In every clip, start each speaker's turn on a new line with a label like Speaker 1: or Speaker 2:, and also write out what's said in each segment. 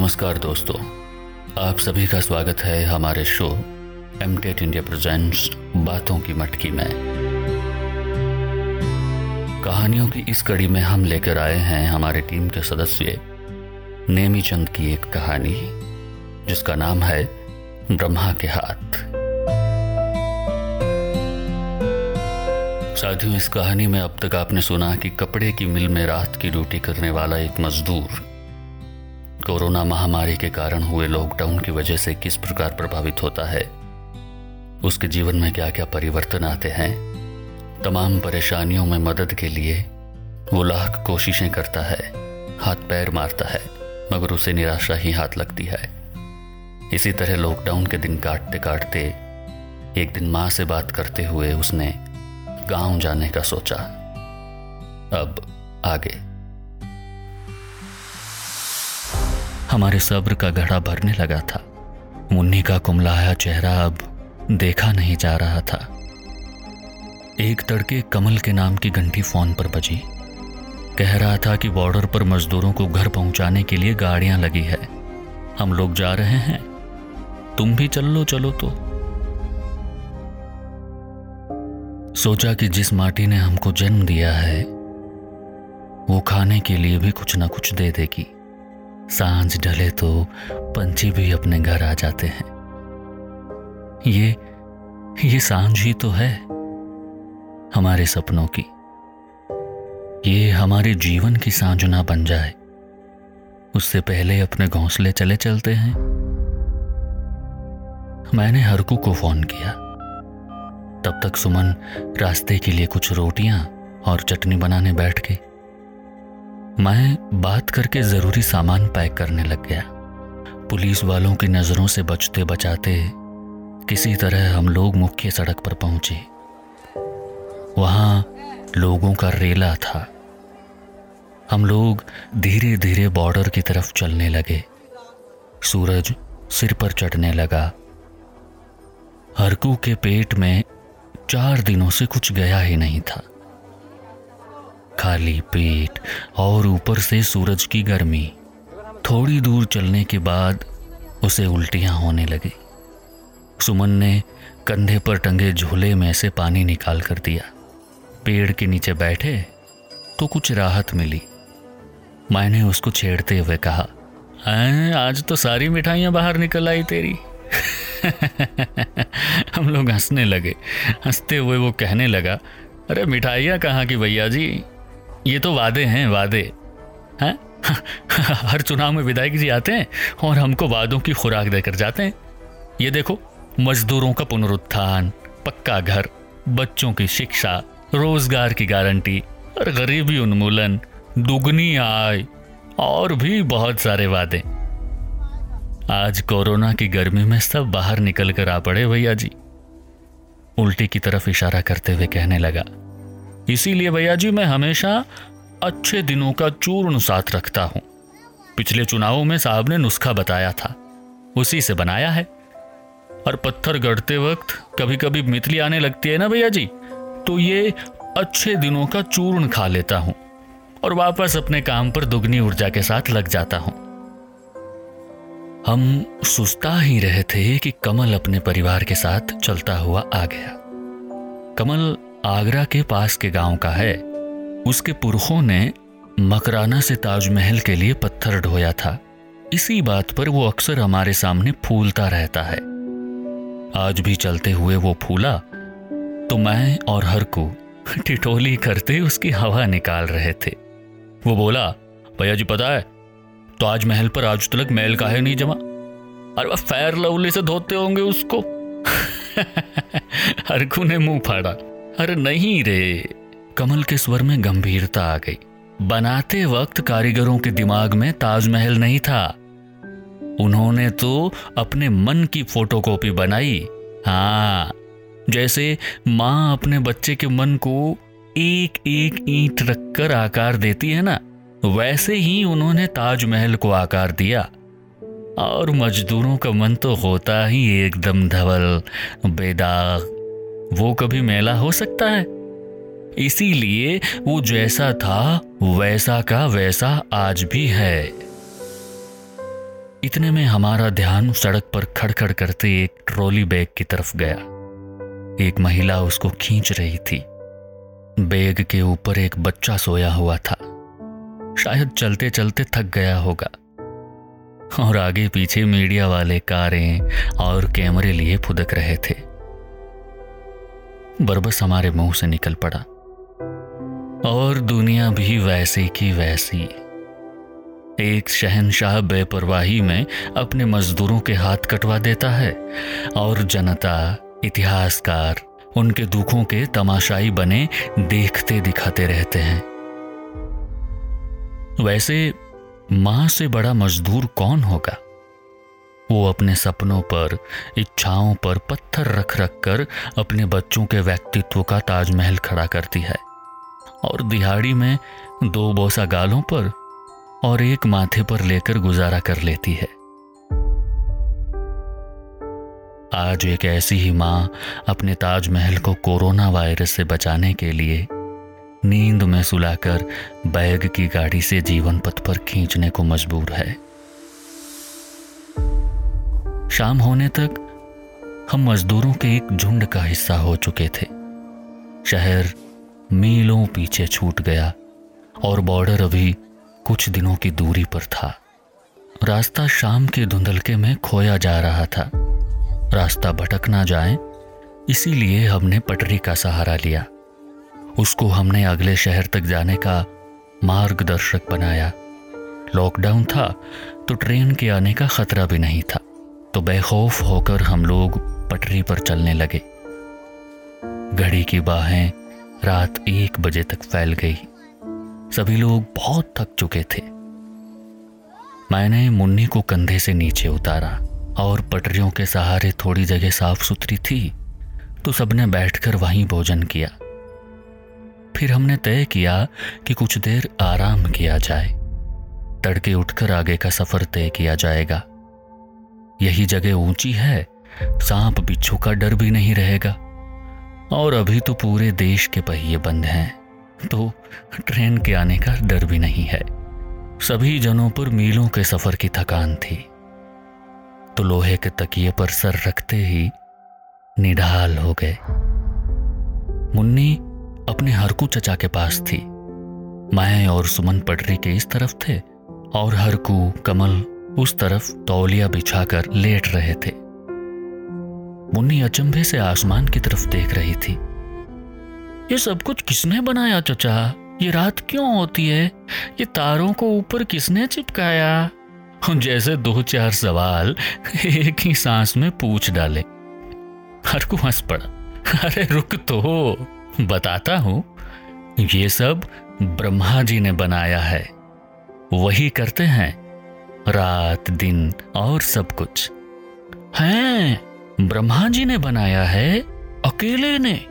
Speaker 1: नमस्कार दोस्तों। आप सभी का स्वागत है हमारे शो एम टेट इंडिया प्रेजेंट्स बातों की मटकी में। कहानियों की इस कड़ी में हम लेकर आए हैं हमारे टीम के सदस्य नेमी चंद की एक कहानी, जिसका नाम है ब्रह्मा के हाथ। साथियों, इस कहानी में अब तक आपने सुना कि कपड़े की मिल में रात की ड्यूटी करने वाला एक मजदूर कोरोना महामारी के कारण हुए लॉकडाउन की वजह से किस प्रकार प्रभावित होता है? उसके जीवन में क्या क्या परिवर्तन आते हैं? तमाम परेशानियों में मदद के लिए वो लाख कोशिशें करता है, हाथ पैर मारता है, मगर उसे निराशा ही हाथ लगती है। इसी तरह लॉकडाउन के दिन काटते काटते एक दिन माँ से बात करते हुए उसने गाँव जाने का सोचा। अब आगे। हमारे सब्र का घड़ा भरने लगा था। मुन्नी का कुमलाया चेहरा अब देखा नहीं जा रहा था। एक तड़के कमल के नाम की घंटी फ़ोन पर बजी। कह रहा था कि बॉर्डर पर मजदूरों को घर पहुँचाने के लिए गाड़ियाँ लगी है। हम लोग जा रहे हैं। तुम भी चल लो, चलो तो। सोचा कि जिस माटी ने हमको जन्म दिया है, वो खाने के लिए भी कुछ ना कुछ दे देगी। साँझ ढले तो पंछी भी अपने घर आ जाते हैं। ये ये साँझ ही तो है हमारे सपनों की। ये हमारे जीवन की साँझ ना बन जाए। उससे पहले अपने घोंसले चले चलते हैं। मैंने हरकू को फ़ोन किया। तब तक सुमन रास्ते के लिए कुछ रोटियाँ और चटनी बनाने बैठ गई मैं बात करके ज़रूरी सामान पैक करने लग गया। पुलिस वालों की नज़रों से बचते बचाते किसी तरह हम लोग मुख्य सड़क पर पहुँचे। वहाँ लोगों का रेला था। हम लोग धीरे धीरे बॉर्डर की तरफ़ चलने लगे। सूरज सिर पर चढ़ने लगा। हरकू के पेट में चार दिनों से कुछ गया ही नहीं था। खाली पेट और ऊपर से सूरज की गर्मी। थोड़ी दूर चलने के बाद उसे उल्टियाँ होने लगी। सुमन ने कंधे पर टंगे झोले में से पानी निकाल कर दिया। पेड़ के नीचे बैठे तो कुछ राहत मिली। मैंने उसको छेड़ते हुए कहा आज तो सारी मिठाइयाँ बाहर निकल आई तेरी। हम लोग हंसने लगे। हँसते हुए वो कहने लगा, अरे मिठाइयाँ कहाँ की भैया जी? ये तो वादे हैं वादे। हैं? हर चुनाव में विधायक जी आते हैं और हमको वादों की खुराक देकर जाते हैं। ये देखो, मजदूरों का पुनरुत्थान, पक्का घर, बच्चों की शिक्षा, रोज़गार की गारंटी, और गरीबी उन्मूलन, दुगनी आय, और भी बहुत सारे वादे। आज कोरोना की गर्मी में सब बाहर निकल कर आ पड़े भैया जी। उल्टी की तरफ़ इशारा करते हुए कहने लगा इसीलिए भैया जी, मैं हमेशा अच्छे दिनों का चूर्ण साथ रखता हूँ। पिछले चुनावों में साहब ने नुस्खा बताया था। उसी से बनाया है। और पत्थर गढ़ते वक्त कभी कभी मितली आने लगती है ना भैया जी? तो ये अच्छे दिनों का चूर्ण खा लेता हूँ और वापस अपने काम पर दुगनी ऊर्जा के साथ लग जाता हूँ। हम सुस्ता ही रहे थे कि कमल अपने परिवार के साथ चलता हुआ आ गया। कमल आगरा के पास के गाँव का है। उसके पुरखों ने मकराना से ताजमहल के लिए पत्थर ढोया था। इसी बात पर वो अक्सर हमारे सामने फूलता रहता है। आज भी चलते हुए वो फूला तो मैं और हर को टिटोली करते उसकी हवा निकाल रहे थे। वो बोला, भैया जी, पता है, ताजमहल पर आज तक मैल का है नहीं जमा। अरे फैर लवली से धोते होंगे उसको। हरकू ने मुँह फाड़ा। अरे नहीं रे। कमल के स्वर में गंभीरता आ गई। बनाते वक्त कारीगरों के दिमाग में ताजमहल नहीं था। उन्होंने तो अपने मन की फोटोकॉपी बनाई। हाँ जैसे माँ अपने बच्चे के मन को एक एक ईंट रखकर आकार देती है ना, वैसे ही उन्होंने ताजमहल को आकार दिया। और मजदूरों का मन तो होता ही एकदम धवल, बेदाग वो कभी मेला हो सकता है। इसीलिए वो जैसा था, वैसा का वैसा आज भी है। इतने में हमारा ध्यान सड़क पर खड़खड़ करते एक ट्रॉली बैग की तरफ़ गया। एक महिला उसको खींच रही थी। बैग के ऊपर एक बच्चा सोया हुआ था। शायद चलते चलते थक गया होगा। और आगे पीछे मीडिया वाले कारें और कैमरे लिए फुदक रहे थे। बरबस हमारे मुँह से निकल पड़ा। और दुनिया भी वैसी की वैसी। एक शहनशाह बेपरवाही में अपने मजदूरों के हाथ कटवा देता है, और जनता, इतिहासकार, उनके दुखों के तमाशाई बने देखते दिखाते रहते हैं। वैसे माँ से बड़ा मजदूर कौन होगा? वो अपने सपनों पर, इच्छाओं पर पत्थर रख रख कर अपने बच्चों के व्यक्तित्व का ताजमहल खड़ा करती है। और दिहाड़ी में दो बोसा गालों पर और एक माथे पर लेकर गुजारा कर लेती है। आज एक ऐसी ही माँ अपने ताजमहल को कोरोना वायरस से बचाने के लिए नींद में सुलाकर बैग की गाड़ी से जीवन पथ पर खींचने को मजबूर है। शाम होने तक हम मजदूरों के एक झुंड का हिस्सा हो चुके थे। शहर मीलों पीछे छूट गया और बॉर्डर अभी कुछ दिनों की दूरी पर था। रास्ता शाम के धुंधलके में खोया जा रहा था। रास्ता भटक ना जाए, इसीलिए हमने पटरी का सहारा लिया। उसको हमने अगले शहर तक जाने का मार्गदर्शक बनाया। लॉकडाउन था तो ट्रेन के आने का खतरा भी नहीं था। तो बेखौफ होकर हम लोग पटरी पर चलने लगे। घड़ी की बाहें रात एक बजे तक फैल गई। सभी लोग बहुत थक चुके थे। मैंने मुन्नी को कंधे से नीचे उतारा और पटरियों के सहारे थोड़ी जगह साफ़ सुथरी थी तो सबने बैठकर वहीं भोजन किया। फिर हमने तय किया कि कुछ देर आराम किया जाए। तड़के उठकर आगे का सफ़र तय किया जाएगा। यही जगह ऊँची है, सांप बिच्छू का डर भी नहीं रहेगा। और अभी तो पूरे देश के पहिए बंद हैं तो ट्रेन के आने का डर भी नहीं है। सभी जनों पर मीलों के सफ़र की थकान थी। तो लोहे के तकिए पर सर रखते ही निढाल हो गए। मुन्नी अपने हरकू चचा के पास थी। मैं और सुमन पटरी के इस तरफ़ थे, और हरकू, कमल उस तरफ़ तौलिया बिछाकर लेट रहे थे। मुन्नी अचंभे से आसमान की तरफ़ देख रही थी। ये सब कुछ किसने बनाया, चचा? ये रात क्यों होती है? ये तारों को ऊपर किसने चिपकाया? जैसे दो चार सवाल एक ही सांस में पूछ डाले। हरकू हंस पड़ा। अरे रुक तो बताता हूँ। ये सब ब्रह्मा जी ने बनाया है। वही करते हैं। रात, दिन और सब कुछ। हैं, ब्रह्मा जी ने बनाया है, अकेले ने।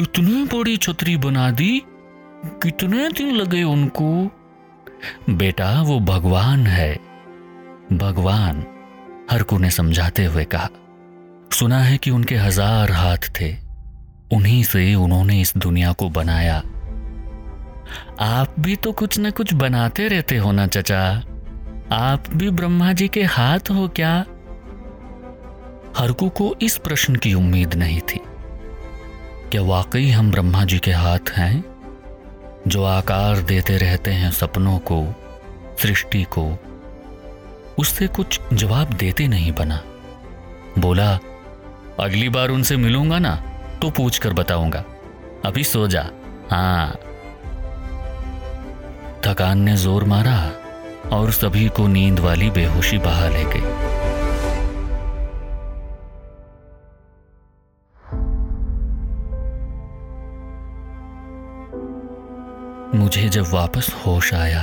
Speaker 1: इतनी बड़ी छतरी बना दी, कितने दिन लगे उनको। बेटा, वो भगवान है। भगवान हरकू ने समझाते हुए कहा। सुना है कि उनके हज़ार हाथ थे। उन्हीं से उन्होंने इस दुनिया को बनाया। आप भी तो कुछ न कुछ बनाते रहते हो ना, चचा। आप भी ब्रह्मा जी के हाथ हो क्या? हरकू को इस प्रश्न की उम्मीद नहीं थी। क्या वाकई हम ब्रह्मा जी के हाथ हैं, जो आकार देते रहते हैं सपनों को, सृष्टि को? उससे कुछ जवाब देते नहीं बना। बोला, अगली बार उनसे मिलूँगा ना तो पूछ कर बताऊँगा। अभी सो जा। हाँ। थकान ने ज़ोर मारा। और सभी को नींद वाली बेहोशी बहा ले गई। मुझे जब वापस होश आया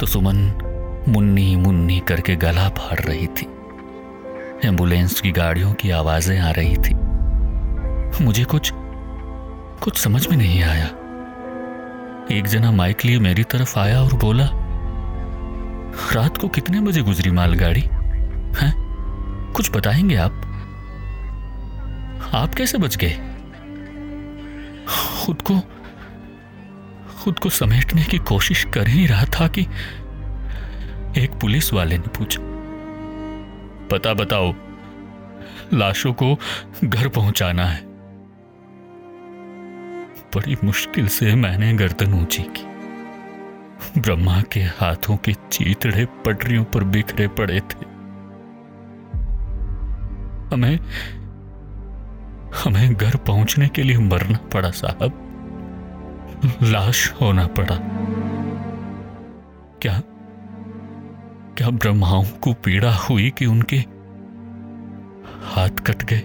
Speaker 1: तो सुमन मुन्नी मुन्नी करके गला फाड़ रही थी। एंबुलेंस की गाड़ियों की आवाज़ें आ रही थी। मुझे कुछ कुछ समझ में नहीं आया। एक जना माइक लिए मेरी तरफ़ आया और बोला रात को कितने बजे गुजरी मालगाड़ी? हैं? कुछ बताएँगे आप? आप कैसे बच गए? खुद को खुद को समेटने की कोशिश कर ही रहा था कि एक पुलिस वाले ने पूछा, पता बताओ, लाशों को घर पहुंचाना है? बड़ी मुश्किल से मैंने गर्दन ऊँची की। ब्रह्मा के हाथों के चीतड़े पटरियों पर बिखरे पड़े थे। हमें हमें घर पहुँचने के लिए मरना पड़ा, साहब। लाश होना पड़ा। क्या क्या ब्रह्माओं को पीड़ा हुई कि उनके हाथ कट गए?